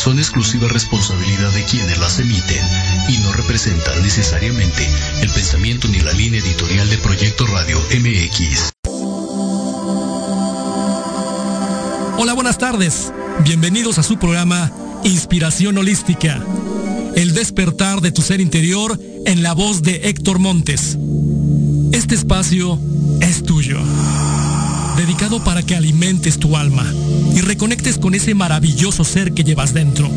son exclusiva responsabilidad de quienes las emiten y no representan necesariamente el pensamiento ni la línea editorial de Proyecto Radio MX. Hola, buenas tardes. Bienvenidos a su programa Inspiración Holística. El despertar de tu ser interior en la voz de Héctor Montes. Este espacio es tuyo. Dedicado para que alimentes tu alma y reconectes con ese maravilloso ser que llevas dentro.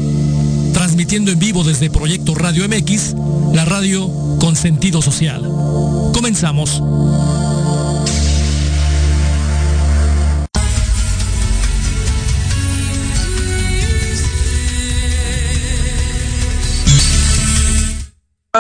Transmitiendo en vivo desde Proyecto Radio MX, la radio con sentido social. Comenzamos.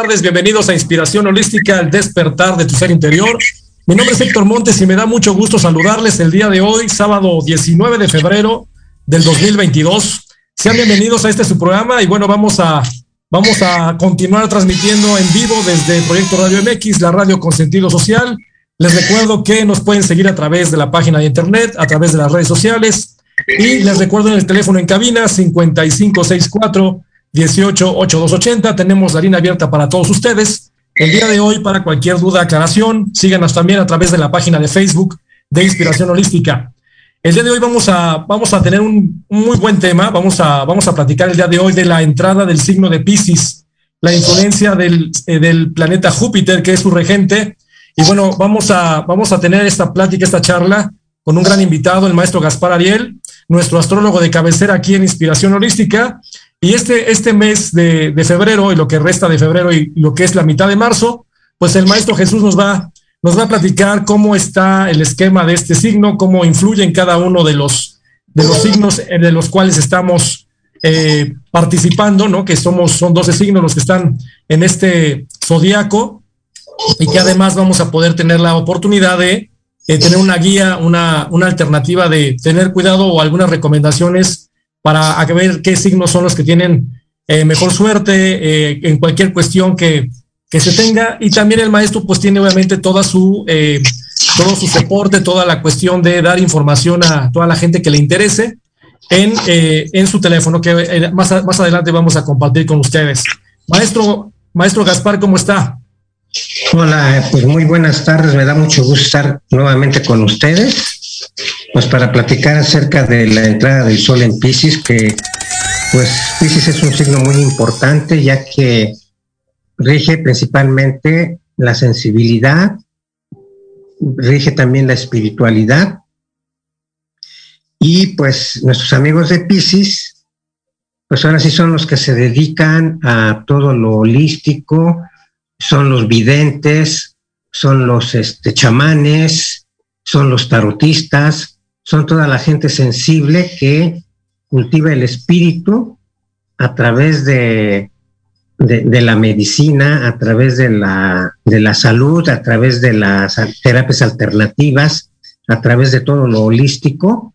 tardes, bienvenidos a Inspiración Holística, el despertar de tu ser interior. Mi nombre es Héctor Montes y me da mucho gusto saludarles el día de hoy, sábado 19 de febrero del 2022. Sean bienvenidos a este su programa y bueno, vamos a, vamos a continuar transmitiendo en vivo desde Proyecto Radio MX, la radio con sentido social. Les recuerdo que nos pueden seguir a través de la página de internet, a través de las redes sociales y les recuerdo en el teléfono en cabina 5564 188280. Tenemos la línea abierta para todos ustedes. El día de hoy, para cualquier duda, aclaración, síganos también a través de la página de Facebook de Inspiración Holística. El día de hoy vamos a, vamos a tener un, muy buen tema. Vamos a, vamos a platicar el día de hoy de la entrada del signo de Pisces, la influencia del, eh, del planeta Júpiter, que es su regente. Y bueno, vamos a, vamos a tener esta plática, esta charla con un gran invitado, el maestro Gaspar Ariel, nuestro astrólogo de cabecera aquí en Inspiración Holística. Y este, este mes de, febrero y lo que resta de febrero y lo que es la mitad de marzo, pues el maestro Jesús nos va, nos va a platicar cómo está el esquema de este signo, cómo influye en cada uno de los, de los signos de los cuales estamos eh, participando, ¿no? Que somos, son 12 signos los que están en este zodiaco y que además vamos a poder tener la oportunidad de tener una guía, una, una alternativa de tener cuidado o algunas recomendaciones para ver qué signos son los que tienen eh, mejor suerte eh, en cualquier cuestión que, que, se tenga. Y también el maestro pues tiene obviamente toda su, eh, todo su soporte, toda la cuestión de dar información a toda la gente que le interese en, en su teléfono, que más, más adelante vamos a compartir con ustedes. Maestro, maestro Gaspar, ¿cómo está? Hola, pues muy buenas tardes, me da mucho gusto estar nuevamente con ustedes pues para platicar acerca de la entrada del sol en Pisces, que pues Pisces es un signo muy importante ya que rige principalmente la sensibilidad, rige también la espiritualidad. Y pues nuestros amigos de Pisces, pues ahora sí son los que se dedican a todo lo holístico, son los videntes, son los este, chamanes, son los tarotistas, son toda la gente sensible que cultiva el espíritu a través de, de, la medicina, a través de la, de la salud, a través de las terapias alternativas, a través de todo lo holístico.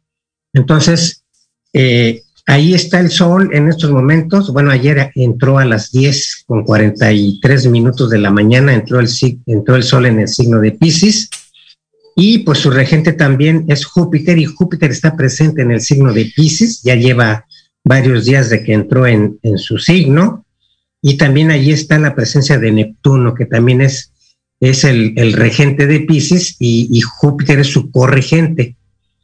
Entonces, eh, ahí está el sol en estos momentos. Bueno, ayer entró a las 10 con 43 minutos de la mañana, entró el, entró el sol en el signo de Pisces y pues su regente también es Júpiter y Júpiter está presente en el signo de Pisces, ya lleva varios días de que entró en, su signo. Y también allí está la presencia de Neptuno, que también es, es el, regente de Pisces y, Júpiter es su corregente.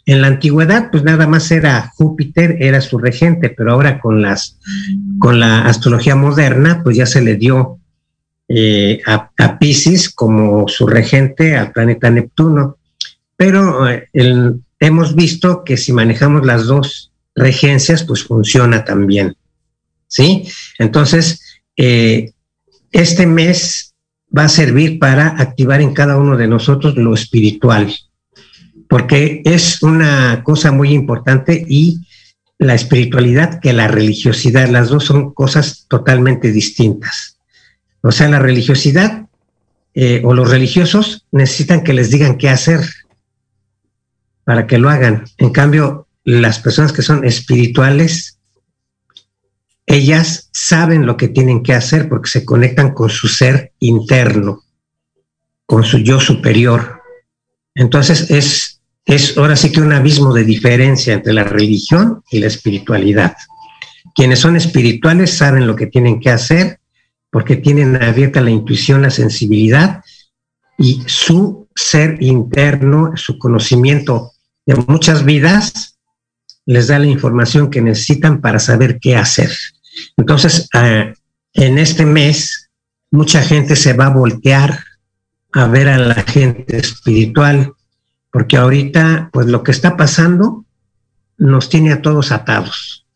En la antigüedad, pues nada más era Júpiter, era su regente, pero ahora con, las, con la astrología moderna, pues ya se le dio eh, a, a Pisces como su regente al planeta Neptuno pero eh, hemos visto que si manejamos las dos regencias, pues funciona también. ¿Sí? Entonces, eh, este mes va a servir para activar en cada uno de nosotros lo espiritual, porque es una cosa muy importante y la espiritualidad que la religiosidad, las dos son cosas totalmente distintas. O sea, la religiosidad eh, o los religiosos necesitan que les digan qué hacer, para que lo hagan. En cambio, las personas que son espirituales, ellas saben lo que tienen que hacer porque se conectan con su ser interno, con su yo superior. Entonces es, es ahora sí que un abismo de diferencia entre la religión y la espiritualidad. Quienes son espirituales saben lo que tienen que hacer porque tienen abierta la intuición, la sensibilidad y su ser interno, su conocimiento de muchas vidas les da la información que necesitan para saber qué hacer. Entonces, ah, en este mes, mucha gente se va a voltear a ver a la gente espiritual, porque ahorita, pues lo que está pasando nos tiene a todos atados,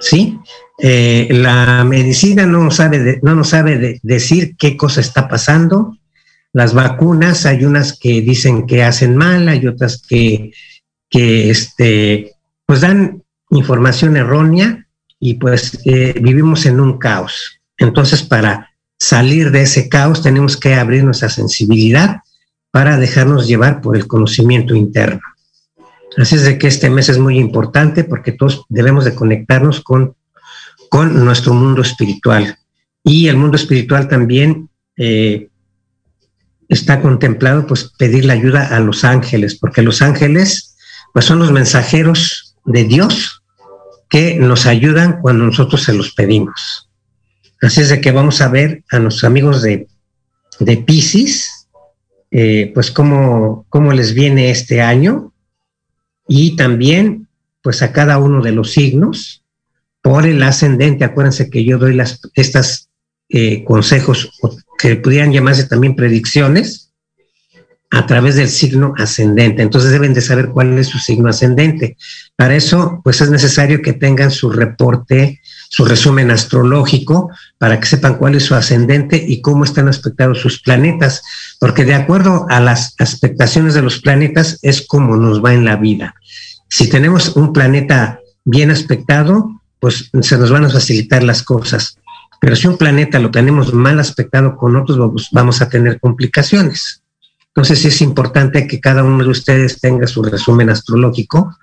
¿sí? Eh, la medicina no sabe, no nos sabe decir qué cosa está pasando. Las vacunas, hay unas que dicen que hacen mal, hay otras que, que este, pues dan información errónea y pues eh, vivimos en un caos. Entonces, para salir de ese caos tenemos que abrir nuestra sensibilidad para dejarnos llevar por el conocimiento interno. Así es de que este mes es muy importante porque todos debemos de conectarnos con, con nuestro mundo espiritual. Y el mundo espiritual también eh, está contemplado, pues, pedir la ayuda a los ángeles, porque los ángeles, pues, son los mensajeros de Dios que nos ayudan cuando nosotros se los pedimos. Así es de que vamos a ver a nuestros amigos de, de Pisces, eh, pues cómo, cómo les viene este año y también pues a cada uno de los signos por el ascendente. Acuérdense que yo doy las, estas eh, consejos que pudieran llamarse también predicciones a través del signo ascendente. Entonces deben de saber cuál es su signo ascendente. Para eso, pues es necesario que tengan su reporte su resumen astrológico para que sepan cuál es su ascendente y cómo están aspectados sus planetas, porque de acuerdo a las aspectaciones de los planetas es como nos va en la vida. Si tenemos un planeta bien aspectado, pues se nos van a facilitar las cosas. Pero si un planeta lo tenemos mal aspectado con otros, vamos a tener complicaciones. Entonces sí es importante que cada uno de ustedes tenga su resumen astrológico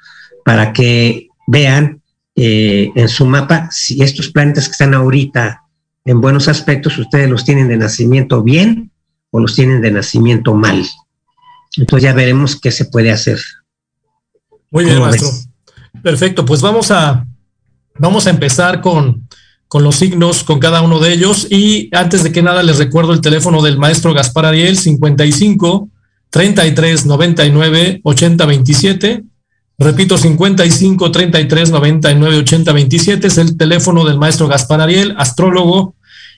para que vean eh, en su mapa si estos planetas que están ahorita en buenos aspectos, ustedes los tienen de nacimiento bien o los tienen de nacimiento mal. Entonces ya veremos qué se puede hacer. Muy bien, maestro. Perfecto, pues vamos a, vamos a empezar con, con los signos, con cada uno de ellos. Y antes de que nada, les recuerdo el teléfono del maestro Gaspar Ariel, 55 33 99 80 27. Repito, 55 33 99 80 27 es el teléfono del maestro Gaspar Ariel, astrólogo.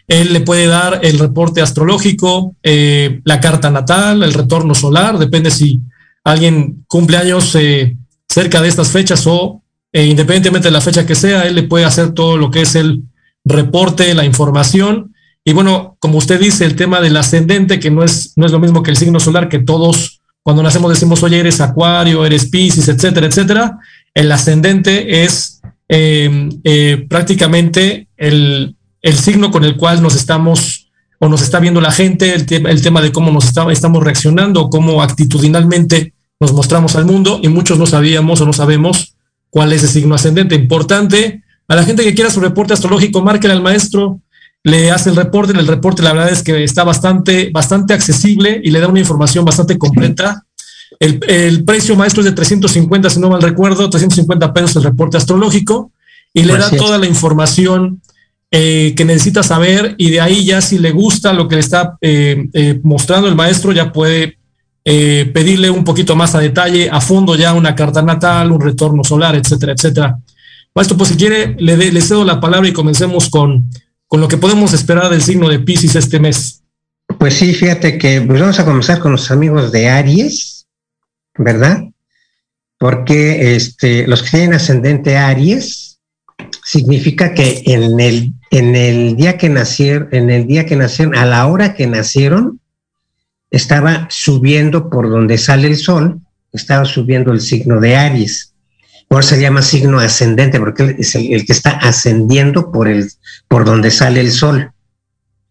Él le puede dar el reporte astrológico, eh, la carta natal, el retorno solar, depende si alguien cumple años eh, cerca de estas fechas o eh, independientemente de la fecha que sea, él le puede hacer todo lo que es el reporte, la información. Y bueno, como usted dice, el tema del ascendente, que no es, no es lo mismo que el signo solar, que todos cuando nacemos decimos, oye, eres acuario, eres piscis, etcétera, etcétera. El ascendente es eh, eh, prácticamente el, signo con el cual nos estamos o nos está viendo la gente, el, el tema de cómo nos estamos reaccionando, cómo actitudinalmente nos mostramos al mundo y muchos no sabíamos o no sabemos cuál es el signo ascendente. Importante, a la gente que quiera su reporte astrológico, márquenle al maestro, le hace el reporte, el reporte la verdad es que está bastante, bastante accesible y le da una información bastante completa. El, precio maestro es de 350, si no mal recuerdo, 350 pesos el reporte astrológico y le da toda la información eh, que necesita saber y de ahí ya si le gusta lo que le está eh, eh, mostrando el maestro ya puede pedirle un poquito más a detalle, a fondo ya una carta natal, un retorno solar, etcétera, etcétera. Maestro, pues si quiere, le, le cedo la palabra y comencemos con, con lo que podemos esperar del signo de Pisces este mes? Pues sí, fíjate que pues vamos a comenzar con los amigos de Aries, ¿verdad? Porque este, los que tienen ascendente Aries significa que en el, en el día que nacieron, en el día que nacieron, a la hora que nacieron, estaba subiendo por donde sale el sol, estaba subiendo el signo de Aries. Por se llama signo ascendente, porque es el, que está ascendiendo por, el, por donde sale el sol.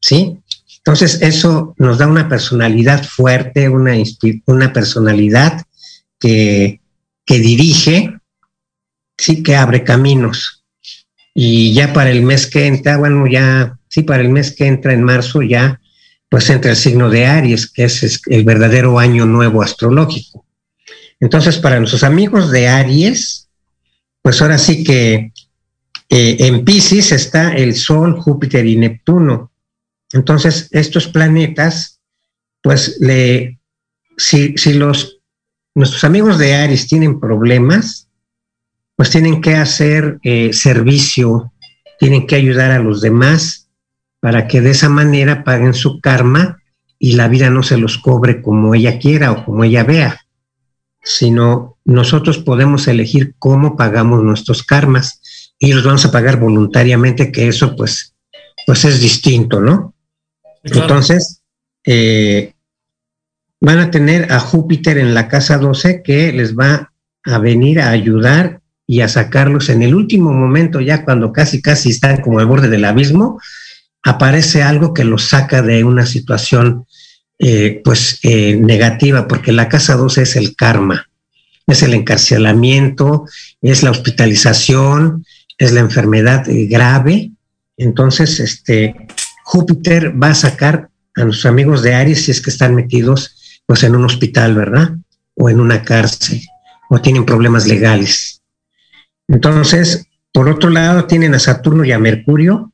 ¿Sí? Entonces, eso nos da una personalidad fuerte, una, una personalidad que, que dirige, sí, que abre caminos. Y ya para el mes que entra, bueno, ya, sí, para el mes que entra en marzo, ya, pues entra el signo de Aries, que es el verdadero año nuevo astrológico. Entonces, para nuestros amigos de Aries, pues ahora sí que eh, en Pisces está el Sol, Júpiter y Neptuno. Entonces, estos planetas, pues le, si, si los, nuestros amigos de Aries tienen problemas, pues tienen que hacer eh, servicio, tienen que ayudar a los demás para que de esa manera paguen su karma y la vida no se los cobre como ella quiera o como ella vea, sino nosotros podemos elegir cómo pagamos nuestros karmas y los vamos a pagar voluntariamente, que eso pues, pues es distinto, ¿no? Entonces, eh, van a tener a Júpiter en la casa 12 que les va a venir a ayudar y a sacarlos en el último momento, ya cuando casi casi están como al borde del abismo, aparece algo que los saca de una situación eh, pues eh, negativa, porque la casa 12 es el karma, es el encarcelamiento, es la hospitalización, es la enfermedad eh, grave. Entonces, este, Júpiter va a sacar a nuestros amigos de Aries si es que están metidos pues en un hospital, ¿verdad? O en una cárcel, o tienen problemas legales. Entonces, por otro lado, tienen a Saturno y a Mercurio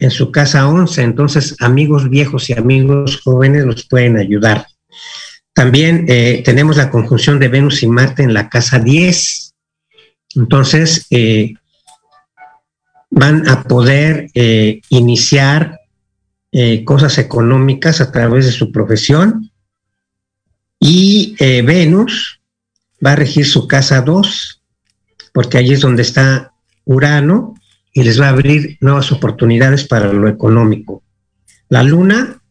en su casa 11, entonces amigos viejos y amigos jóvenes los pueden ayudar. También eh, tenemos la conjunción de Venus y Marte en la casa 10. Entonces, eh, van a poder eh, iniciar cosas económicas a través de su profesión y Venus va a regir su casa 2, porque allí es donde está Urano y les va a abrir nuevas oportunidades para lo económico. La luna,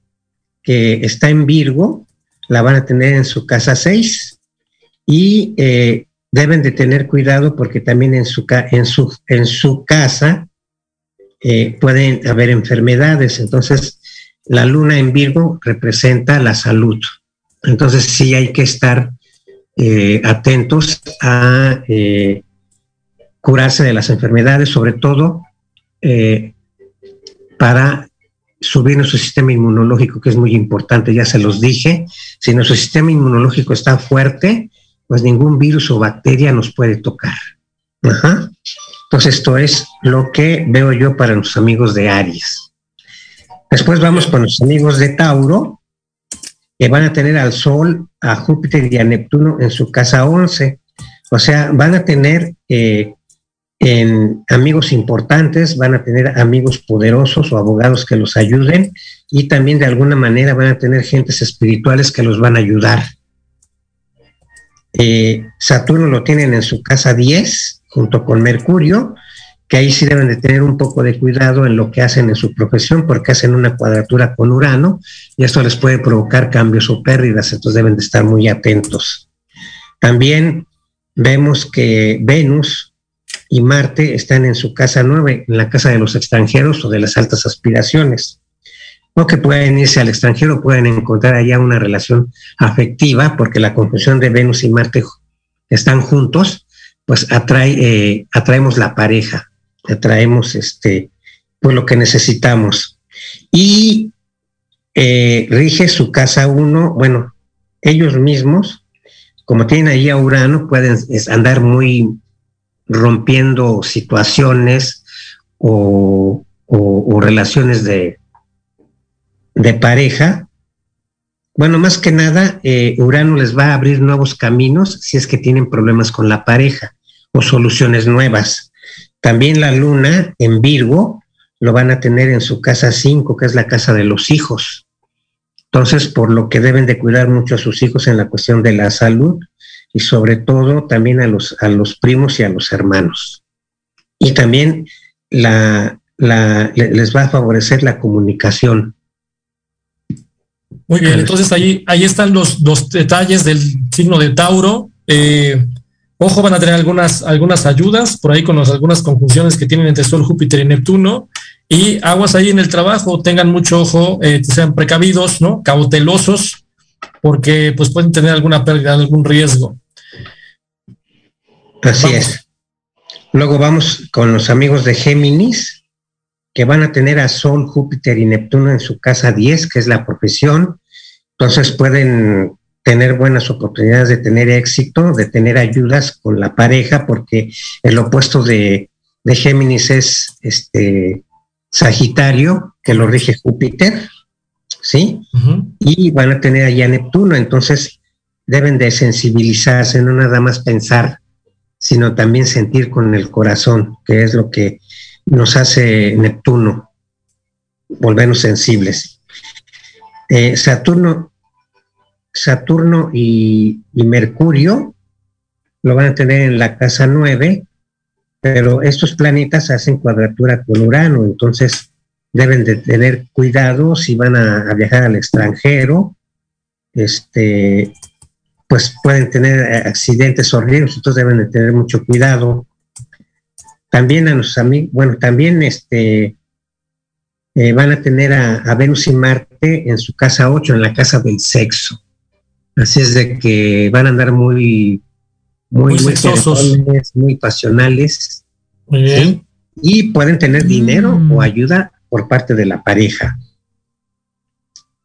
que está en Virgo, la van a tener en su casa 6 y deben de tener cuidado porque también en su, en su, en su casa eh, pueden haber enfermedades. Entonces, la luna en Virgo representa la salud. Entonces, sí hay que estar eh, atentos a eh, curarse de las enfermedades, sobre todo para subir nuestro sistema inmunológico, que es muy importante, ya se los dije. Si nuestro sistema inmunológico está fuerte, pues ningún virus o bacteria nos puede tocar. Ajá. Entonces, esto es lo que veo yo para los amigos de Aries. Después vamos con los amigos de Tauro, que van a tener al Sol, a Júpiter y a Neptuno en su casa 11. O sea, van a tener eh, en amigos importantes, van a tener amigos poderosos o abogados que los ayuden y también de alguna manera van a tener gentes espirituales que los van a ayudar. Eh, Saturno lo tienen en su casa 10 junto con Mercurio, que ahí sí deben de tener un poco de cuidado en lo que hacen en su profesión, porque hacen una cuadratura con Urano y esto les puede provocar cambios o pérdidas, entonces deben de estar muy atentos. También vemos que Venus y Marte están en su casa 9, en la casa de los extranjeros o de las altas aspiraciones. O que pueden irse al extranjero, pueden encontrar allá una relación afectiva, porque la conjunción de Venus y Marte están juntos, pues atrae, eh, atraemos la pareja, atraemos este, pues lo que necesitamos. Y eh, rige su casa uno, bueno, ellos mismos, como tienen ahí a Urano, pueden andar muy rompiendo situaciones o, relaciones de, de pareja. Bueno, más que nada, eh, Urano les va a abrir nuevos caminos si es que tienen problemas con la pareja o soluciones nuevas. También la luna en Virgo lo van a tener en su casa 5, que es la casa de los hijos. Entonces, por lo que deben de cuidar mucho a sus hijos en la cuestión de la salud y sobre todo también a los, a los primos y a los hermanos. Y también la, les va a favorecer la comunicación. Muy bien, entonces ahí, ahí están los, dos detalles del signo de Tauro. Eh, Ojo, van a tener algunas, algunas ayudas por ahí con algunas conjunciones que tienen entre Sol, Júpiter y Neptuno. Y aguas ahí en el trabajo, tengan mucho ojo, eh, sean precavidos, ¿no? Cautelosos, porque pues pueden tener alguna pérdida, algún riesgo. Así es. Luego vamos con los amigos de Géminis, que van a tener a Sol, Júpiter y Neptuno en su casa 10, que es la profesión. Entonces pueden tener buenas oportunidades de tener éxito, de tener ayudas con la pareja, porque el opuesto de, de Géminis es este Sagitario, que lo rige Júpiter, ¿sí? Y van a tener allá Neptuno, entonces deben de sensibilizarse, no nada más pensar, sino también sentir con el corazón, que es lo que nos hace Neptuno, volvernos sensibles. Eh, Saturno, Saturno y, y, Mercurio lo van a tener en la casa 9, pero estos planetas hacen cuadratura con Urano, entonces deben de tener cuidado si van a, viajar al extranjero, este, pues pueden tener eh, accidentes horribles, entonces deben de tener mucho cuidado. También a los amigos, bueno, también este, eh, van a tener a, Venus y Marte en su casa 8, en la casa del sexo. Así es de que van a andar muy, muy, muy, muy pasionales. Y pueden tener dinero o mm. ayuda por parte de la pareja.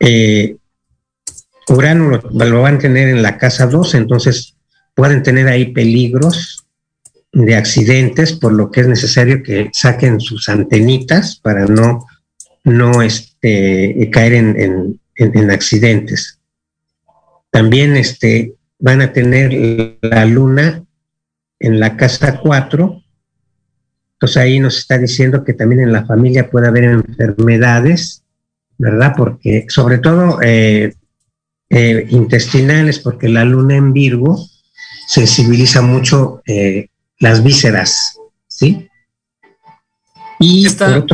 Eh, Urano lo, van a tener en la casa 2, entonces pueden tener ahí peligros de accidentes, por lo que es necesario que saquen sus antenitas para no, no este, caer en, en, accidentes. También este, van a tener la luna en la casa 4, entonces ahí nos está diciendo que también en la familia puede haber enfermedades, ¿verdad? Porque sobre todo eh, eh, intestinales, porque la luna en Virgo sensibiliza mucho eh, las vísceras, ¿sí? Y esta,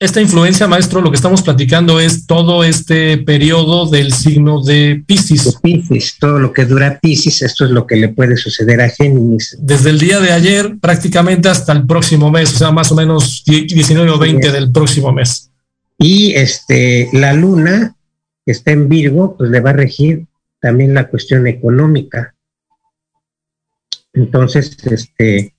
esta influencia, maestro, lo que estamos platicando es todo este periodo del signo de Pisces. Pisces, todo lo que dura Pisces, esto es lo que le puede suceder a Géminis. Desde el día de ayer prácticamente hasta el próximo mes, o sea, más o menos 19 o 20 del próximo mes. Y este, la luna, que está en Virgo, pues le va a regir también la cuestión económica. Entonces, este,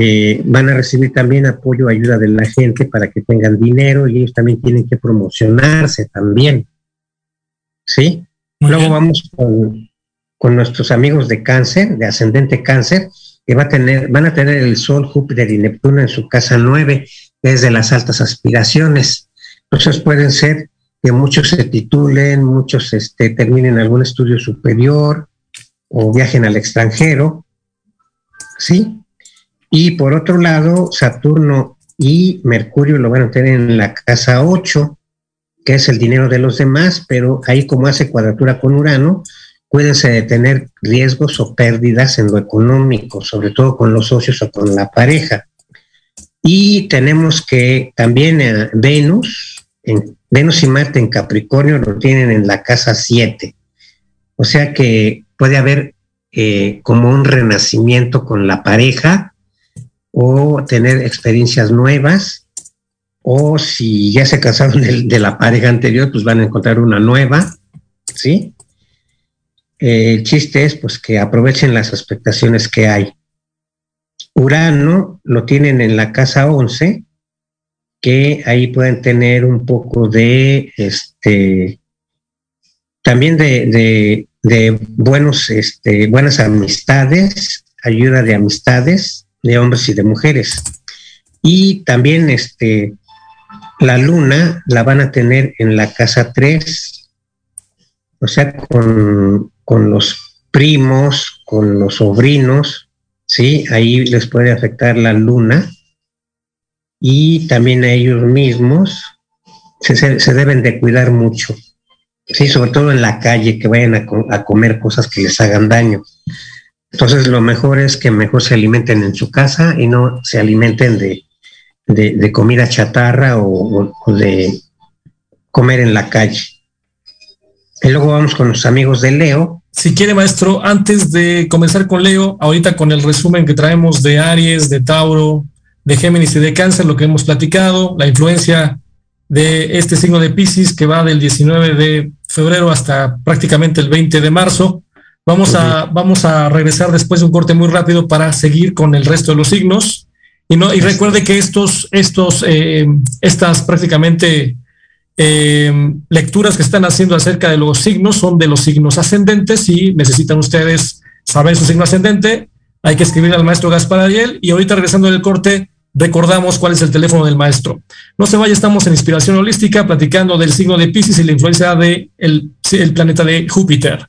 eh, van a recibir también apoyo, ayuda de la gente para que tengan dinero y ellos también tienen que promocionarse también. ¿Sí? Luego vamos con, con, nuestros amigos de cáncer, de ascendente cáncer, que va a tener, van a tener el Sol, Júpiter y Neptuno en su casa 9, desde las altas aspiraciones. Entonces pueden ser que muchos se titulen, muchos este, terminen algún estudio superior o viajen al extranjero. ¿Sí? Y por otro lado, Saturno y Mercurio lo van a tener en la casa 8, que es el dinero de los demás, pero ahí como hace cuadratura con Urano, cuídense de tener riesgos o pérdidas en lo económico, sobre todo con los socios o con la pareja. Y tenemos que también Venus, en, Venus y Marte en Capricornio lo tienen en la casa 7. O sea que puede haber eh, como un renacimiento con la pareja o tener experiencias nuevas, o si ya se casaron de, la pareja anterior, pues van a encontrar una nueva, ¿sí? Eh, el chiste es pues que aprovechen las expectaciones que hay. Urano lo tienen en la casa 11, que ahí pueden tener un poco de, este, también de, de buenos, este, buenas amistades, ayuda de amistades, de hombres y de mujeres. Y también este, la luna la van a tener en la casa 3, o sea, con, con los primos, con los sobrinos, ¿sí? Ahí les puede afectar la luna. Y también a ellos mismos se, se deben de cuidar mucho, ¿sí? Sobre todo en la calle, que vayan a, a comer cosas que les hagan daño. Entonces lo mejor es que mejor se alimenten en su casa y no se alimenten de, comida chatarra o, de comer en la calle. Y luego vamos con los amigos de Leo. Si quiere, maestro, antes de comenzar con Leo, ahorita con el resumen que traemos de Aries, de Tauro, de Géminis y de Cáncer, lo que hemos platicado, la influencia de este signo de Pisces que va del 19 de febrero hasta prácticamente el 20 de marzo. Vamos a, vamos a regresar después de un corte muy rápido para seguir con el resto de los signos. Y, no, y recuerde que estos, estos, eh, estas prácticamente eh, lecturas que están haciendo acerca de los signos son de los signos ascendentes y necesitan ustedes saber su signo ascendente, hay que escribir al maestro Gaspar Ariel y ahorita regresando del corte recordamos cuál es el teléfono del maestro. No se vaya, estamos en Inspiración Holística platicando del signo de Pisces y la influencia del de el planeta de Júpiter.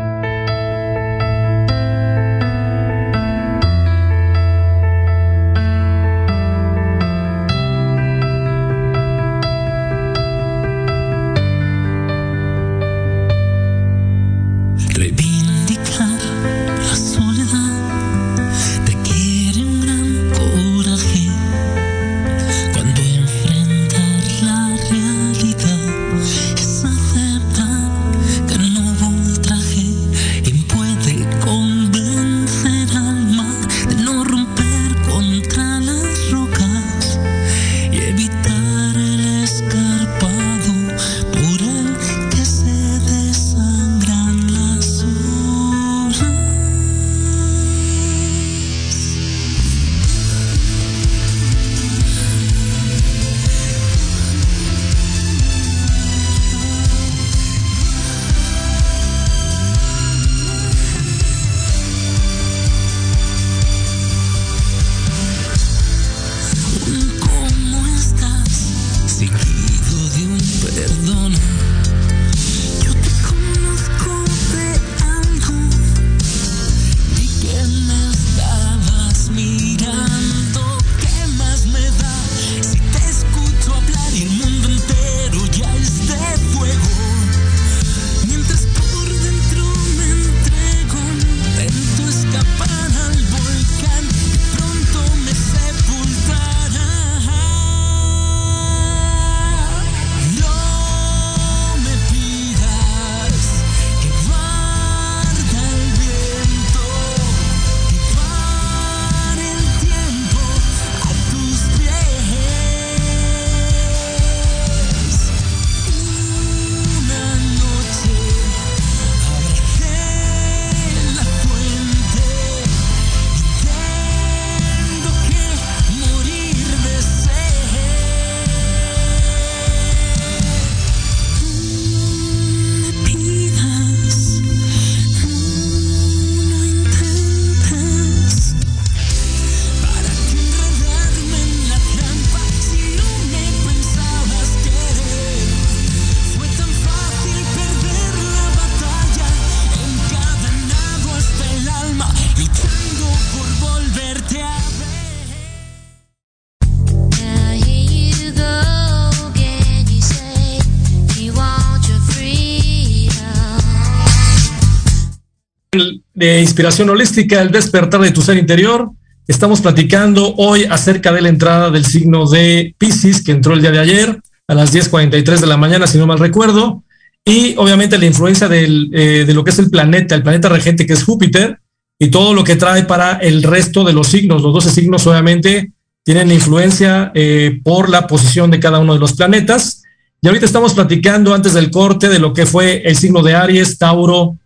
De Inspiración Holística, el despertar de tu ser interior. Estamos platicando hoy acerca de la entrada del signo de Pisces, que entró el día de ayer a las 10.43 de la mañana, si no mal recuerdo, y obviamente la influencia del, eh, de lo que es el planeta, el planeta regente que es Júpiter, y todo lo que trae para el resto de los signos. Los 12 signos obviamente tienen influencia eh, por la posición de cada uno de los planetas. Y ahorita estamos platicando antes del corte de lo que fue el signo de Aries, Tauro,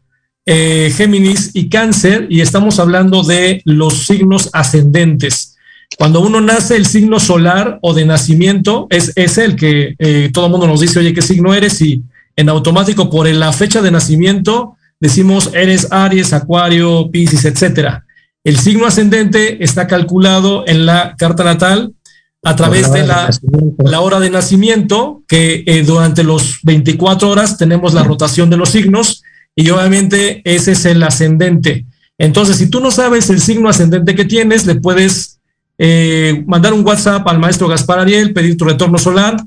eh, Géminis y Cáncer, y estamos hablando de los signos ascendentes. Cuando uno nace, el signo solar o de nacimiento es, es el que eh, todo el mundo nos dice, oye, ¿qué signo eres? Y en automático, por la fecha de nacimiento, decimos, eres Aries, Acuario, Pisces, etcétera. El signo ascendente está calculado en la carta natal a través de la, hora de nacimiento, que eh, durante los 24 horas tenemos la rotación de los signos y obviamente ese es el ascendente. Entonces, si tú no sabes el signo ascendente que tienes, le puedes eh, mandar un WhatsApp al maestro Gaspar Ariel, pedir tu retorno solar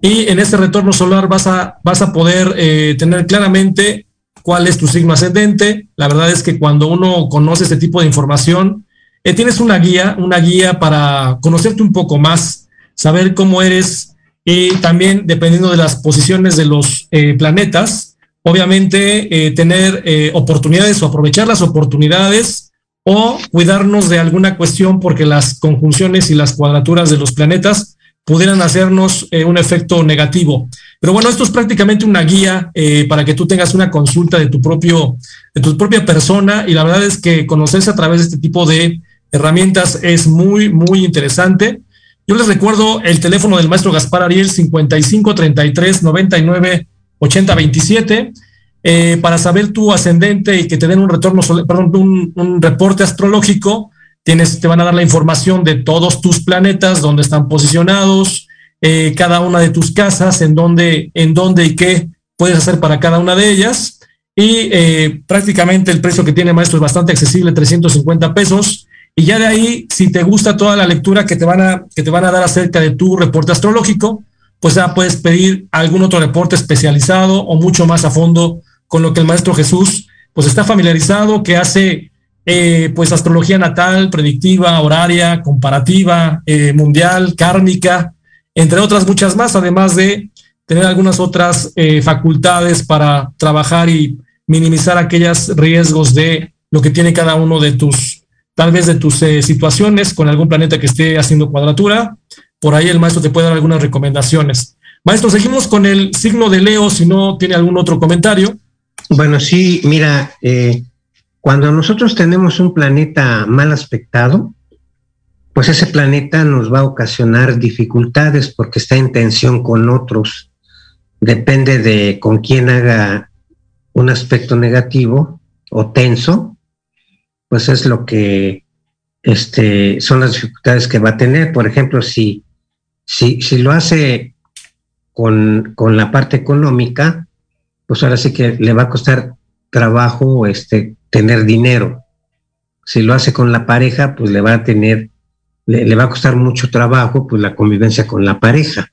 y en ese retorno solar vas a, vas a poder eh, tener claramente cuál es tu signo ascendente. La verdad es que cuando uno conoce este tipo de información, eh, tienes una guía, una guía para conocerte un poco más, saber cómo eres y también dependiendo de las posiciones de los planetas, obviamente, eh, tener eh, oportunidades o aprovechar las oportunidades o cuidarnos de alguna cuestión porque las conjunciones y las cuadraturas de los planetas pudieran hacernos eh, un efecto negativo. Pero bueno, esto es prácticamente una guía para que tú tengas una consulta de tu propio, de tu propia persona y la verdad es que conocerse a través de este tipo de herramientas es muy, muy interesante. Yo les recuerdo el teléfono del maestro Gaspar Ariel 55 33 99 80 27 para saber tu ascendente y que te den un retorno, perdón, un, un reporte astrológico Tienes, te van a dar la información de todos tus planetas, dónde están posicionados, eh, cada una de tus casas, en dónde, en dónde y qué puedes hacer para cada una de ellas. Y eh, prácticamente el precio que tiene Maestro es bastante accesible, 350 pesos. Y ya de ahí, si te gusta toda la lectura que te van a, que te van a dar acerca de tu reporte astrológico, pues ya puedes pedir algún otro reporte especializado o mucho más a fondo con lo que el Maestro Jesús pues está familiarizado, que hace eh, pues astrología natal, predictiva, horaria, comparativa, eh, mundial, kármica, entre otras muchas más, además de tener algunas otras eh, facultades para trabajar y minimizar aquellos riesgos de lo que tiene cada uno de tus, tal vez de tus situaciones con algún planeta que esté haciendo cuadratura. Por ahí el maestro te puede dar algunas recomendaciones. Maestro, seguimos con el signo de Leo, si no tiene algún otro comentario. Bueno, sí, mira, eh, cuando nosotros tenemos un planeta mal aspectado, pues ese planeta nos va a ocasionar dificultades porque está en tensión con otros. Depende de con quién haga un aspecto negativo o tenso, pues es lo que este, son las dificultades que va a tener. Por ejemplo, si, si, si lo hace con, con la parte económica, pues ahora sí que le va a costar trabajo este, tener dinero. Si lo hace con la pareja, pues le va a tener, le, va a costar mucho trabajo, pues la convivencia con la pareja,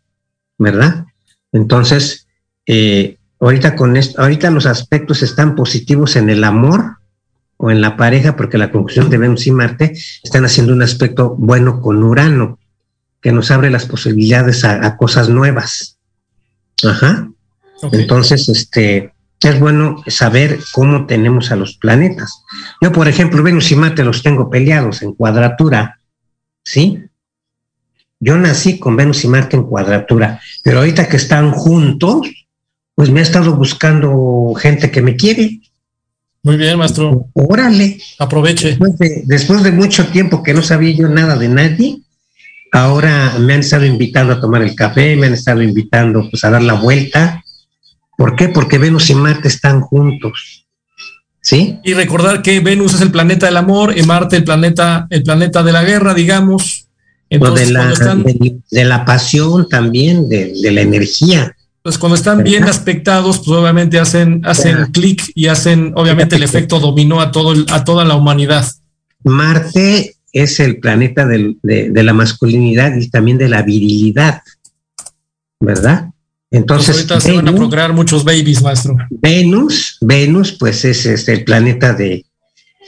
¿verdad? Entonces, eh, ahorita con esto, ahorita los aspectos están positivos en el amor o en la pareja, porque la conjunción de Venus y Marte están haciendo un aspecto bueno con Urano, que nos abre las posibilidades a, cosas nuevas. Ajá. Entonces, este, es bueno saber cómo tenemos a los planetas. Yo, por ejemplo, Venus y Marte los tengo peleados en cuadratura, ¿sí? Yo nací con Venus y Marte en cuadratura, pero ahorita que están juntos, pues me ha estado buscando gente que me quiere. Muy bien, maestro. Órale. Aproveche. Después de, después de mucho tiempo que no sabía yo nada de nadie, ahora me han estado invitando a tomar el café, me han estado invitando pues a dar la vuelta ¿Por qué? Porque Venus y Marte están juntos. ¿Sí? Y recordar que Venus es el planeta del amor y Marte el planeta, el planeta de la guerra, digamos. Entonces, de, la, de, la pasión también, de, la energía. Pues cuando están bien aspectados, pues obviamente hacen, hacen clic y hacen, obviamente, el efecto dominó a, todo, a toda la humanidad. Marte es el planeta de, la masculinidad y también de la virilidad, ¿verdad? Entonces, ahorita se van a procrear muchos babies, maestro. Venus, Venus, pues es, el planeta de,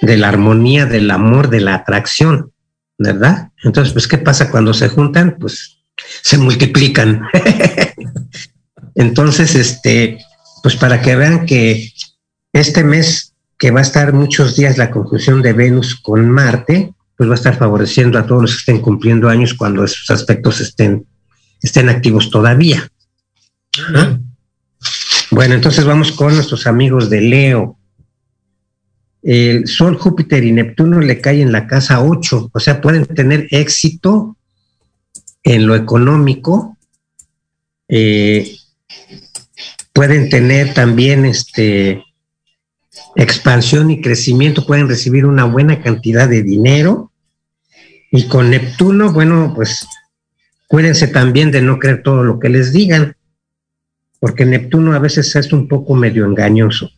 de, la armonía, del amor, de la atracción, ¿verdad? Entonces, pues, ¿qué pasa cuando se juntan? Pues se multiplican. Entonces, este, pues para que vean que este mes que va a estar muchos días la conjunción de Venus con Marte, pues va a estar favoreciendo a todos los que estén cumpliendo años cuando esos aspectos estén, estén activos todavía. Bueno, entonces vamos con nuestros amigos de Leo. El Sol, Júpiter y Neptuno le caen en la casa 8, o sea, pueden tener éxito en lo económico, eh, pueden tener también este expansión y crecimiento, pueden recibir una buena cantidad de dinero. Y con Neptuno, bueno, pues cuídense también de no creer todo lo que les digan porque Neptuno a veces es un poco medio engañoso.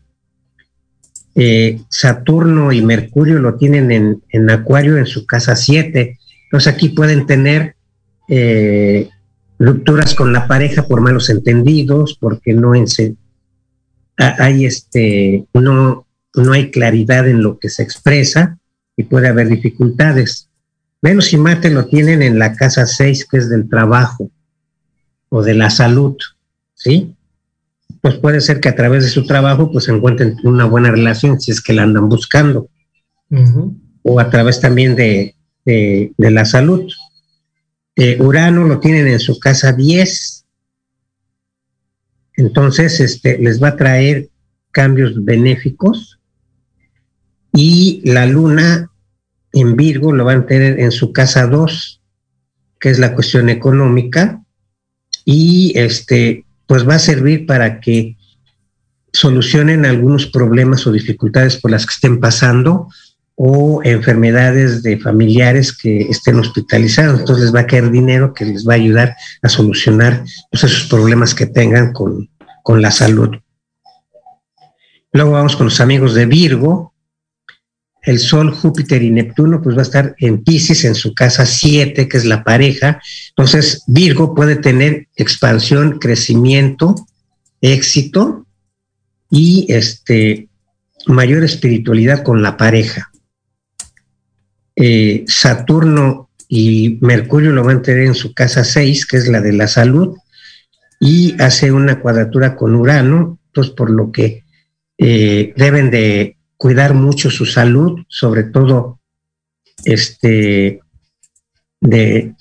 Eh, Saturno y Mercurio lo tienen en, Acuario en su casa 7. Entonces aquí pueden tener eh, rupturas con la pareja por malos entendidos, porque no hay este, no, no hay claridad en lo que se expresa y puede haber dificultades. Venus y Marte lo tienen en la casa 6, que es del trabajo o de la salud. ¿sí? pues puede ser que a través de su trabajo pues encuentren una buena relación si es que la andan buscando. O a través también de, de, la salud. Eh, Urano lo tienen en su casa 10. Entonces, este, les va a traer cambios benéficos. Y la luna en Virgo lo van a tener en su casa 2, que es la cuestión económica. Y este, pues va a servir para que solucionen algunos problemas o dificultades por las que estén pasando o enfermedades de familiares que estén hospitalizados. Entonces les va a caer dinero que les va a ayudar a solucionar pues, esos problemas que tengan con, con la salud. Luego vamos con los amigos de Virgo. El Sol, Júpiter y Neptuno, pues va a estar en Pisces, en su casa 7, que es la pareja. Entonces, Virgo puede tener expansión, crecimiento, éxito y este, mayor espiritualidad con la pareja. Eh, Saturno y Mercurio lo van a tener en su casa 6, que es la de la salud, y hace una cuadratura con Urano, pues por lo que eh, deben de cuidar mucho su salud, sobre todo este, de,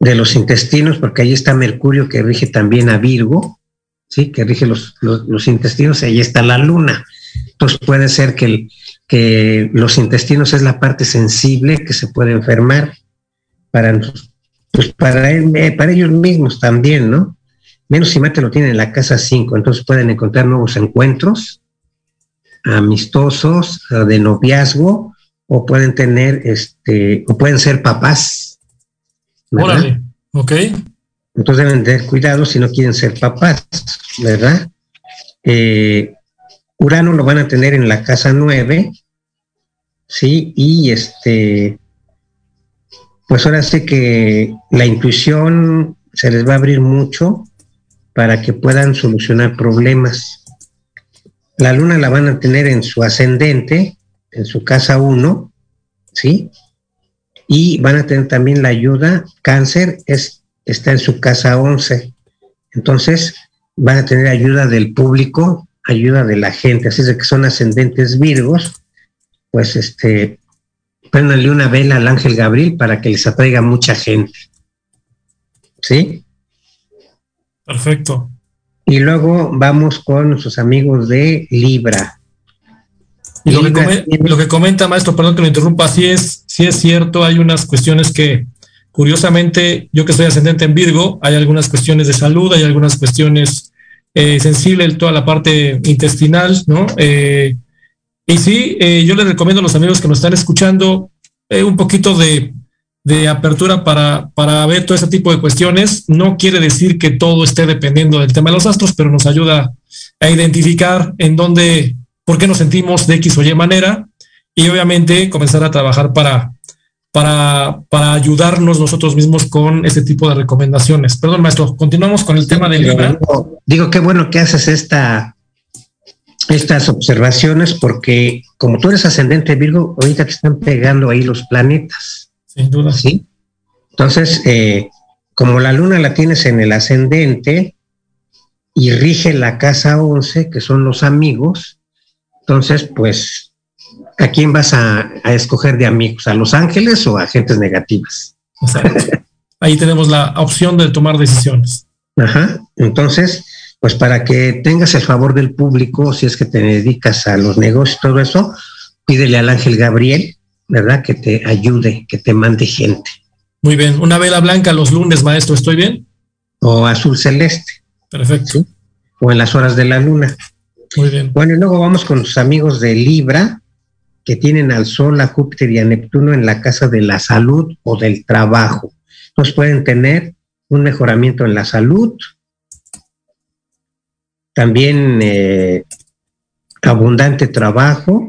los intestinos, porque ahí está Mercurio que rige también a Virgo, ¿sí? que rige los, los intestinos, y ahí está la luna. Entonces puede ser que el, que los intestinos es la parte sensible que se puede enfermar para, pues para, eh, para ellos mismos también, ¿no? Menos si Mate lo tiene en la casa 5, entonces pueden encontrar nuevos encuentros amistosos, de noviazgo, o pueden tener, este, o pueden ser papás. Órale, ok. Entonces deben tener cuidado si no quieren ser papás, ¿verdad? Eh, Urano lo van a tener en la casa 9, ¿sí? Y este, pues ahora sí que la intuición se les va a abrir mucho para que puedan solucionar problemas. La luna la van a tener en su ascendente, en su casa 1, ¿sí? Y van a tener también la ayuda, cáncer es, está en su casa 11. Entonces, van a tener ayuda del público ayuda de la gente, así es que son ascendentes virgos, pues este, préndanle una vela al ángel Gabriel para que les atraiga mucha gente. ¿Sí? Perfecto. Y luego vamos con nuestros amigos de Libra. Y lo, que, comenta, maestro, perdón que lo interrumpa, sí es, sí es cierto, hay unas cuestiones que, curiosamente, yo que soy ascendente en Virgo, hay algunas cuestiones de salud, hay algunas cuestiones eh, sensible toda la parte intestinal, ¿no? Eh, y sí, eh, yo les recomiendo a los amigos que nos están escuchando un poquito de, apertura para, para ver todo ese tipo de cuestiones. No quiere decir que todo esté dependiendo del tema de los astros, pero nos ayuda a identificar en dónde, por qué nos sentimos de X o Y manera y obviamente comenzar a trabajar para, para, para ayudarnos nosotros mismos con ese tipo de recomendaciones. Perdón, maestro, continuamos con el tema del Libra. Digo, qué bueno que haces esta, estas observaciones porque como tú eres ascendente Virgo, ahorita te están pegando ahí los planetas. Sin duda. Sí. Entonces, eh, como la luna la tienes en el ascendente y rige la casa 11, que son los amigos, entonces, pues ¿a quién vas a, escoger de amigos? ¿A los ángeles o a gentes negativas? Ahí tenemos la opción de tomar decisiones. Ajá. Entonces, pues para que tengas el favor del público, si es que te dedicas a los negocios y todo eso, pídele al ángel Gabriel, ¿verdad? Que te ayude, que te mande gente. Muy bien. Una vela blanca los lunes, maestro, ¿estoy bien? O azul celeste. Perfecto. O en las horas de la luna. Muy bien. Bueno, y luego vamos con los amigos de Libra, que tienen al Sol, a Júpiter y a Neptuno en la casa de la salud o del trabajo. Entonces pueden tener un mejoramiento en la salud, también eh, abundante trabajo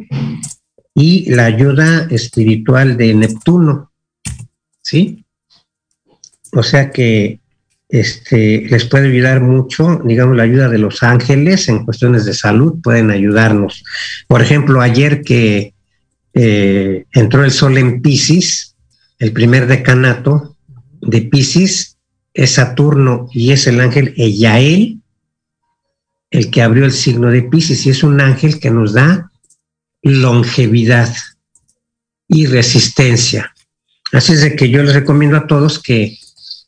y la ayuda espiritual de Neptuno, ¿sí? O sea que este, les puede ayudar mucho, digamos, la ayuda de los ángeles en cuestiones de salud, pueden ayudarnos. Por ejemplo, ayer que eh, entró el sol en Pisces, el primer decanato de Pisces es Saturno y es el ángel Eyael. el que abrió el signo de Pisces y es un ángel que nos da longevidad y resistencia. Así es de que yo les recomiendo a todos que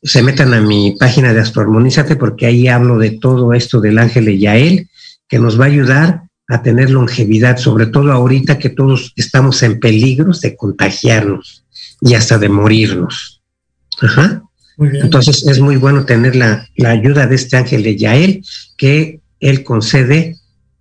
se metan a mi página de Astroarmonízate porque ahí hablo de todo esto del ángel de Yael, que nos va a ayudar a tener longevidad, sobre todo ahorita que todos estamos en peligros de contagiarnos y hasta de morirnos. Ajá. Entonces es muy bueno tener la, la, ayuda de este ángel de Yael, que él concede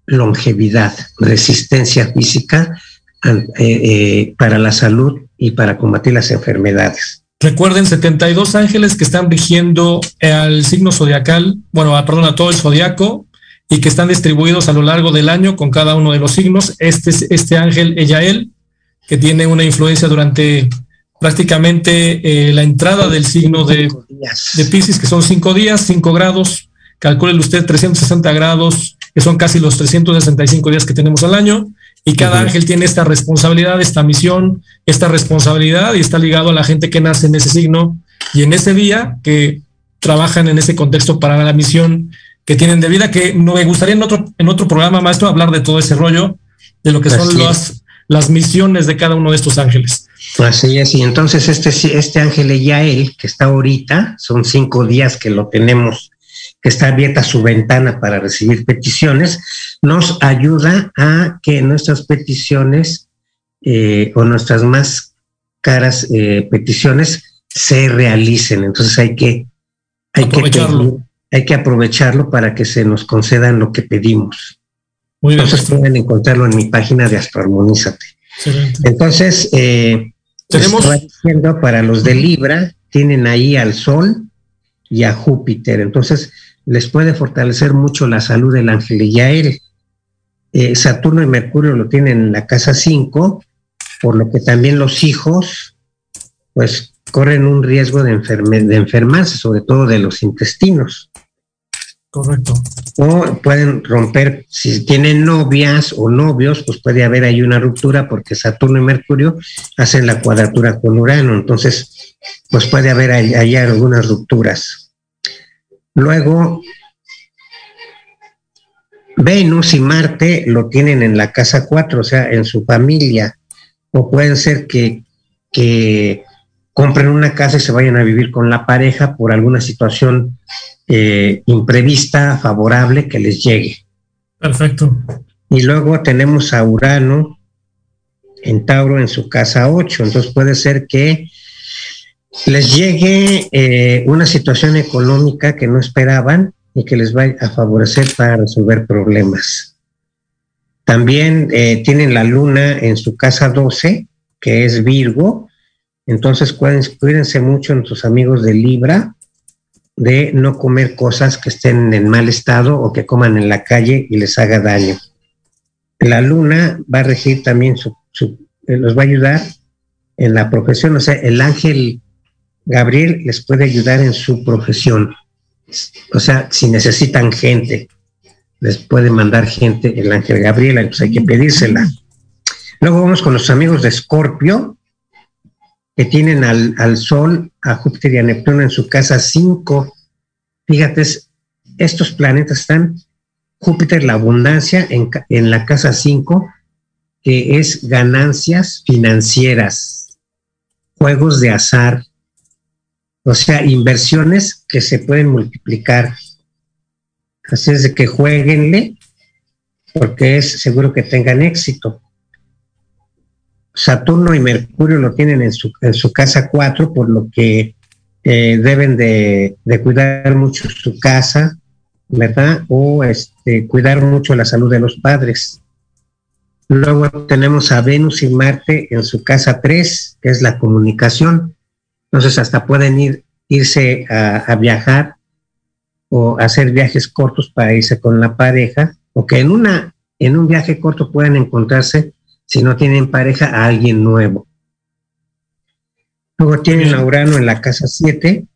longevidad, resistencia física eh, eh, para la salud y para combatir las enfermedades. Recuerden, 72 ángeles que están rigiendo al signo zodiacal, bueno, perdón, a todo el zodiaco y que están distribuidos a lo largo del año con cada uno de los signos. Este es este ángel Eyael, que tiene una influencia durante prácticamente eh, la entrada del signo de, de Pisces, que son cinco días, cinco grados. Calcúlele usted 360 grados, que son casi los 365 días que tenemos al año. Y cada ángel tiene esta responsabilidad, esta misión, esta responsabilidad y está ligado a la gente que nace en ese signo y en ese día que trabajan en ese contexto para la misión que tienen de vida, que no me gustaría en otro, en otro programa, maestro, hablar de todo ese rollo, de lo que son las, las misiones de cada uno de estos ángeles. Así es, y entonces este, este ángel Yael, que está ahorita, son cinco días que lo tenemos que está abierta su ventana para recibir peticiones, nos ayuda a que nuestras peticiones eh, o nuestras más caras eh, peticiones se realicen. Entonces hay que, hay aprovecharlo. que hay que aprovecharlo para que se nos concedan lo que pedimos. Muy bien. Entonces pueden encontrarlo en mi página de Astroarmonízate. Entonces, eh, tenemos para los de Libra, tienen ahí al Sol y a Júpiter. Entonces, les puede fortalecer mucho la salud del ángel de Yael. Eh, Saturno y Mercurio lo tienen en la casa 5, por lo que también los hijos, pues, corren un riesgo de, de enfermarse, sobre todo de los intestinos. Correcto. O pueden romper, si tienen novias o novios, pues puede haber ahí una ruptura porque Saturno y Mercurio hacen la cuadratura con Urano, entonces, pues puede haber ahí algunas rupturas. Luego, Venus y Marte lo tienen en la casa 4, o sea, en su familia. O pueden ser que, compren una casa y se vayan a vivir con la pareja por alguna situación eh, imprevista, favorable que les llegue. Perfecto. Y luego tenemos a Urano en Tauro en su casa 8. Entonces puede ser que les llegue eh, una situación económica que no esperaban y que les va a favorecer para resolver problemas. También eh, tienen la luna en su casa 12, que es Virgo, entonces cuídense mucho en sus amigos de Libra de no comer cosas que estén en mal estado o que coman en la calle y les haga daño. La luna va a regir también su, eh, los va a ayudar en la profesión, o sea, el ángel Gabriel les puede ayudar en su profesión. O sea, si necesitan gente, les puede mandar gente el ángel Gabriel, entonces hay que pedírsela. Luego vamos con los amigos de Escorpio, que tienen al, Sol, a Júpiter y a Neptuno en su casa 5. Fíjate, estos planetas están, Júpiter, la abundancia, en, en la casa 5, que es ganancias financieras, juegos de azar, o sea, inversiones que se pueden multiplicar. Así es de que jueguenle, porque es seguro que tengan éxito. Saturno y Mercurio lo tienen en su, casa 4, por lo que eh, deben de, de, cuidar mucho su casa, ¿verdad? O este, cuidar mucho la salud de los padres. Luego tenemos a Venus y Marte en su casa 3, que es la comunicación. Entonces hasta pueden ir, irse a, viajar o hacer viajes cortos para irse con la pareja, o que en, una, en un viaje corto puedan encontrarse, si no tienen pareja, a alguien nuevo. Luego tienen a Urano en la casa 7,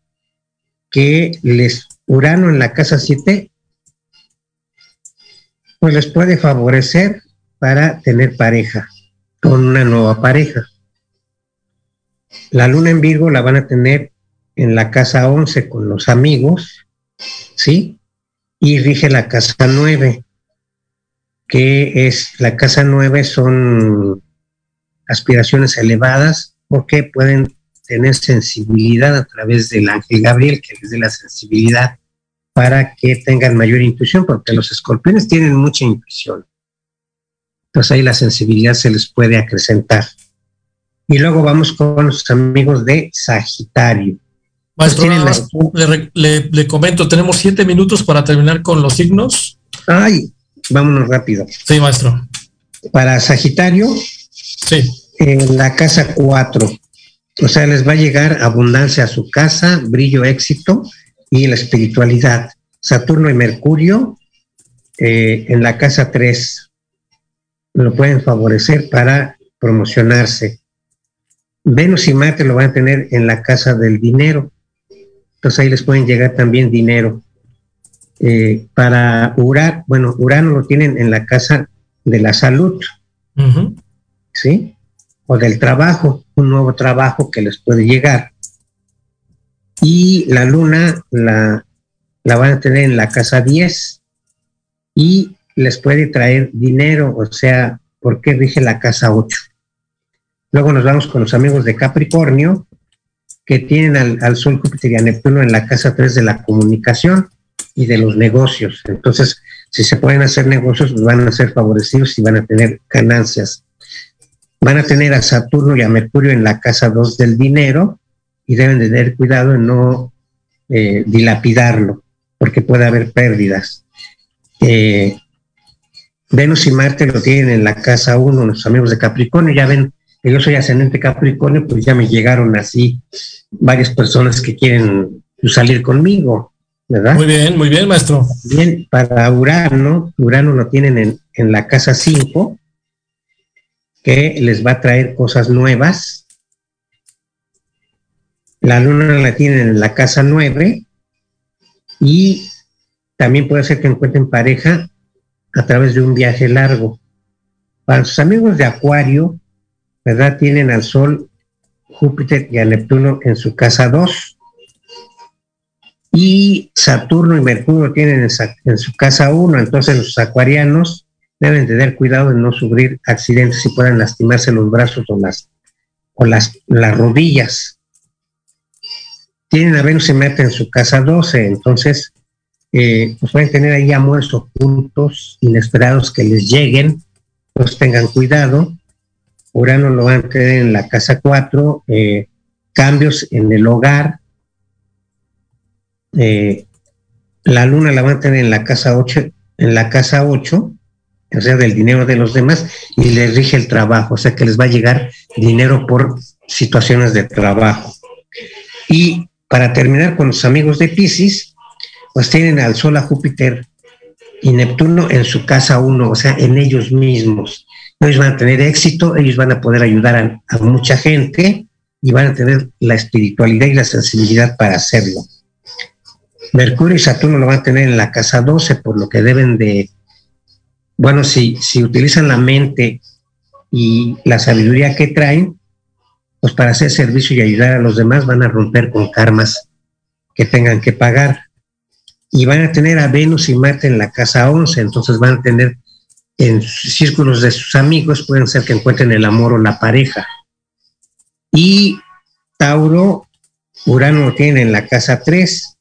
que les, Urano en la casa 7, pues les puede favorecer para tener pareja, con una nueva pareja. La luna en Virgo la van a tener en la casa 11 con los amigos, ¿sí? y rige la casa 9, que es la casa 9 son aspiraciones elevadas porque pueden tener sensibilidad a través del ángel Gabriel, que les dé la sensibilidad para que tengan mayor intuición, porque los escorpiones tienen mucha intuición. Entonces ahí la sensibilidad se les puede acrecentar. Y luego vamos con los amigos de Sagitario. Maestro, le, comento, tenemos siete minutos para terminar con los signos. Ay, vámonos rápido. Sí, maestro. Para Sagitario, sí. en la casa 4, o sea, les va a llegar abundancia a su casa, brillo, éxito y la espiritualidad. Saturno y Mercurio eh, en la casa 3 lo pueden favorecer para promocionarse. Venus y Marte lo van a tener en la casa del dinero. Entonces ahí les pueden llegar también dinero. Eh, para Urano, bueno, Urano lo tienen en la casa de la salud. ¿Sí? o del trabajo, un nuevo trabajo que les puede llegar. Y la luna la, la van a tener en la casa 10 y les puede traer dinero, o sea, porque rige la casa 8. Luego nos vamos con los amigos de Capricornio, que tienen al, Sol, Júpiter y a Neptuno en la casa 3 de la comunicación y de los negocios. Entonces, si se pueden hacer negocios, van a ser favorecidos y van a tener ganancias van a tener a Saturno y a Mercurio en la casa 2 del dinero y deben de tener cuidado en no eh, dilapidarlo, porque puede haber pérdidas. Eh, Venus y Marte lo tienen en la casa 1, los amigos de Capricornio, ya ven que yo soy ascendente Capricornio, pues ya me llegaron así varias personas que quieren salir conmigo, ¿verdad? Muy bien, muy bien, maestro. Bien, para Urano, Urano lo tienen en, en la casa 5, que les va a traer cosas nuevas. La luna la tienen en la casa 9 y también puede ser que encuentren pareja a través de un viaje largo. Para sus amigos de Acuario, ¿verdad? Tienen al Sol, Júpiter y a Neptuno en su casa 2. Y Saturno y Mercurio tienen en, su casa 1. Entonces los acuarianos deben tener cuidado de no sufrir accidentes y puedan lastimarse los brazos o las, o las rodillas. Tienen a Venus y Marte en su casa 12, entonces eh, pues pueden tener ahí amores ocultos, inesperados que les lleguen, pues tengan cuidado. Urano lo van a tener en la casa 4, eh, cambios en el hogar. Eh, la luna la van a tener en la casa 8, en la casa 8, o sea, del dinero de los demás, y les rige el trabajo, o sea que les va a llegar dinero por situaciones de trabajo. Y para terminar con los amigos de Pisces, pues tienen al Sol, a Júpiter y Neptuno en su casa uno, o sea, en ellos mismos. Ellos van a tener éxito, ellos van a poder ayudar a, a mucha gente y van a tener la espiritualidad y la sensibilidad para hacerlo. Mercurio y Saturno lo van a tener en la casa 12, por lo que deben de bueno, si, si utilizan la mente y la sabiduría que traen, pues para hacer servicio y ayudar a los demás van a romper con karmas que tengan que pagar. Y van a tener a Venus y Marte en la casa 11, entonces van a tener en círculos de sus amigos, pueden ser que encuentren el amor o la pareja. Y Tauro, Urano lo tienen en la casa 3,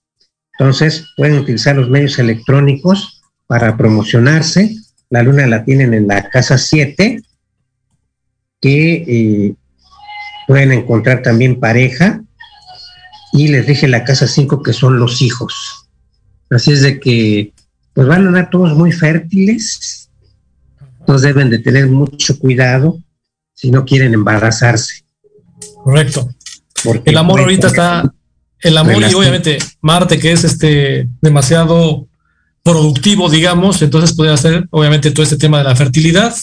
entonces pueden utilizar los medios electrónicos para promocionarse la luna la tienen en la casa 7, que eh, pueden encontrar también pareja, y les dije la casa 5 que son los hijos. Así es de que pues van a andar todos muy fértiles, todos deben de tener mucho cuidado si no quieren embarazarse. Correcto. Porque el amor ahorita está, el amor y obviamente Marte que es este demasiado productivo, digamos, entonces podría ser obviamente todo este tema de la fertilidad.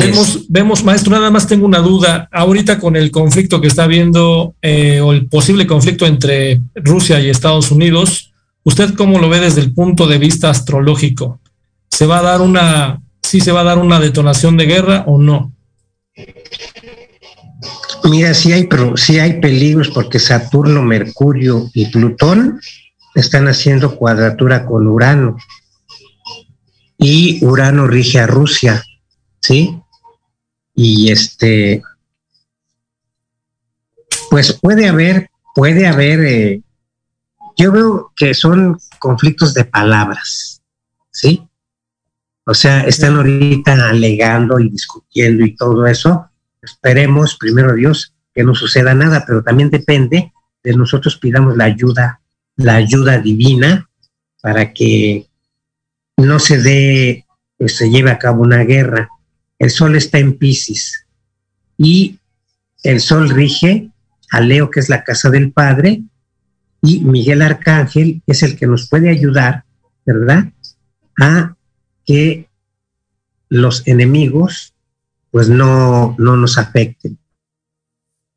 vemos, vemos, maestro, nada más tengo una duda. Ahorita con el conflicto que está habiendo eh, o el posible conflicto entre Rusia y Estados Unidos, ¿usted cómo lo ve desde el punto de vista astrológico? ¿Se va a dar una, sí se va a dar una detonación de guerra o no? Mira, sí hay, pero hay peligros porque Saturno, Mercurio y Plutón están haciendo cuadratura con Urano. Y Urano rige a Rusia, ¿sí? Y este, pues puede haber, puede haber, eh, yo veo que son conflictos de palabras, ¿sí? O sea, están ahorita alegando y discutiendo y todo eso. Esperemos, primero Dios, que no suceda nada, pero también depende de nosotros pidamos la ayuda, la ayuda divina para que no se dé, pues, se lleve a cabo una guerra. El sol está en Pisces y el sol rige a Leo, que es la casa del Padre, y Miguel Arcángel es el que nos puede ayudar, ¿verdad? A que los enemigos pues no, no nos afecten.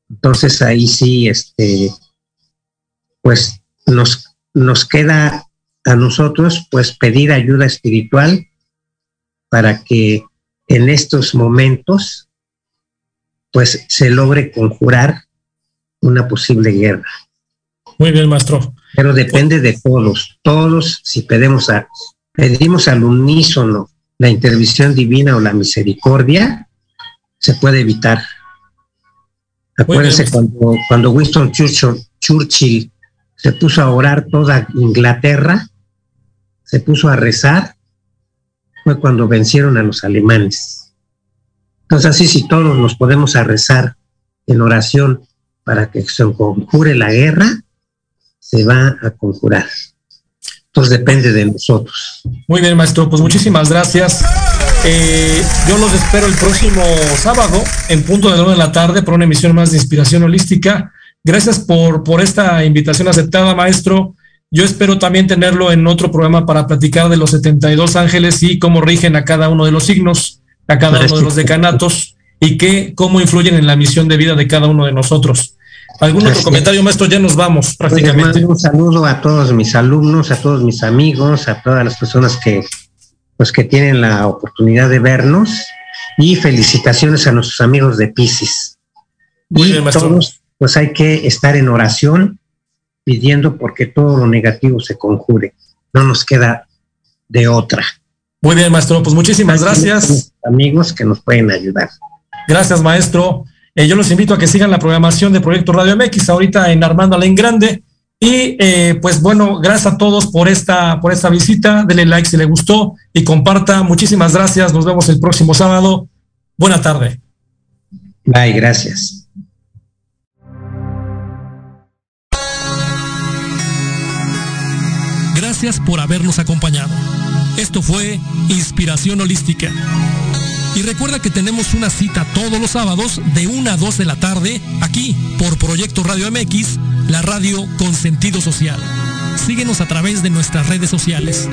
Entonces ahí sí, este, pues nos, nos queda a nosotros pues pedir ayuda espiritual para que en estos momentos pues se logre conjurar una posible guerra. Muy bien, maestro. Pero depende de todos, todos, si pedimos, a, pedimos al unísono la intervención divina o la misericordia, se puede evitar. Acuérdense cuando, cuando Winston Churchill, Churchill se puso a orar toda Inglaterra, se puso a rezar, fue cuando vencieron a los alemanes. Entonces así si todos nos podemos a rezar en oración para que se conjure la guerra, se va a conjurar. Entonces depende de nosotros. Muy bien, maestro, pues muchísimas gracias. Eh, yo los espero el próximo sábado en punto de 9 de la tarde por una emisión más de Inspiración Holística. Gracias por, por esta invitación aceptada, maestro. Yo espero también tenerlo en otro programa para platicar de los 72 ángeles y cómo rigen a cada uno de los signos, a cada uno de los decanatos y qué, cómo influyen en la misión de vida de cada uno de nosotros. ¿Algún otro comentario, maestro? Ya nos vamos prácticamente. un saludo a todos mis alumnos, a todos mis amigos, a todas las personas que pues que tienen la oportunidad de vernos y felicitaciones a nuestros amigos de Pisces. y todos, pues hay que estar en oración pidiendo porque todo lo negativo se conjure. No nos queda de otra. Muy bien, maestro. Pues muchísimas gracias. Amigos que nos pueden ayudar. Gracias, maestro. Eh, yo los invito a que sigan la programación de Proyecto Radio MX ahorita en Armando Alén Grande. Y eh, pues bueno, gracias a todos por esta, por esta visita. Denle like si le gustó y comparta. Muchísimas gracias. Nos vemos el próximo sábado. Buena tarde. Bye, gracias. Gracias por habernos acompañado. Esto fue Inspiración Holística. Y recuerda que tenemos una cita todos los sábados de 1 a 2 de la tarde aquí por Proyecto Radio MX la radio con sentido social. Síguenos a través de nuestras redes sociales.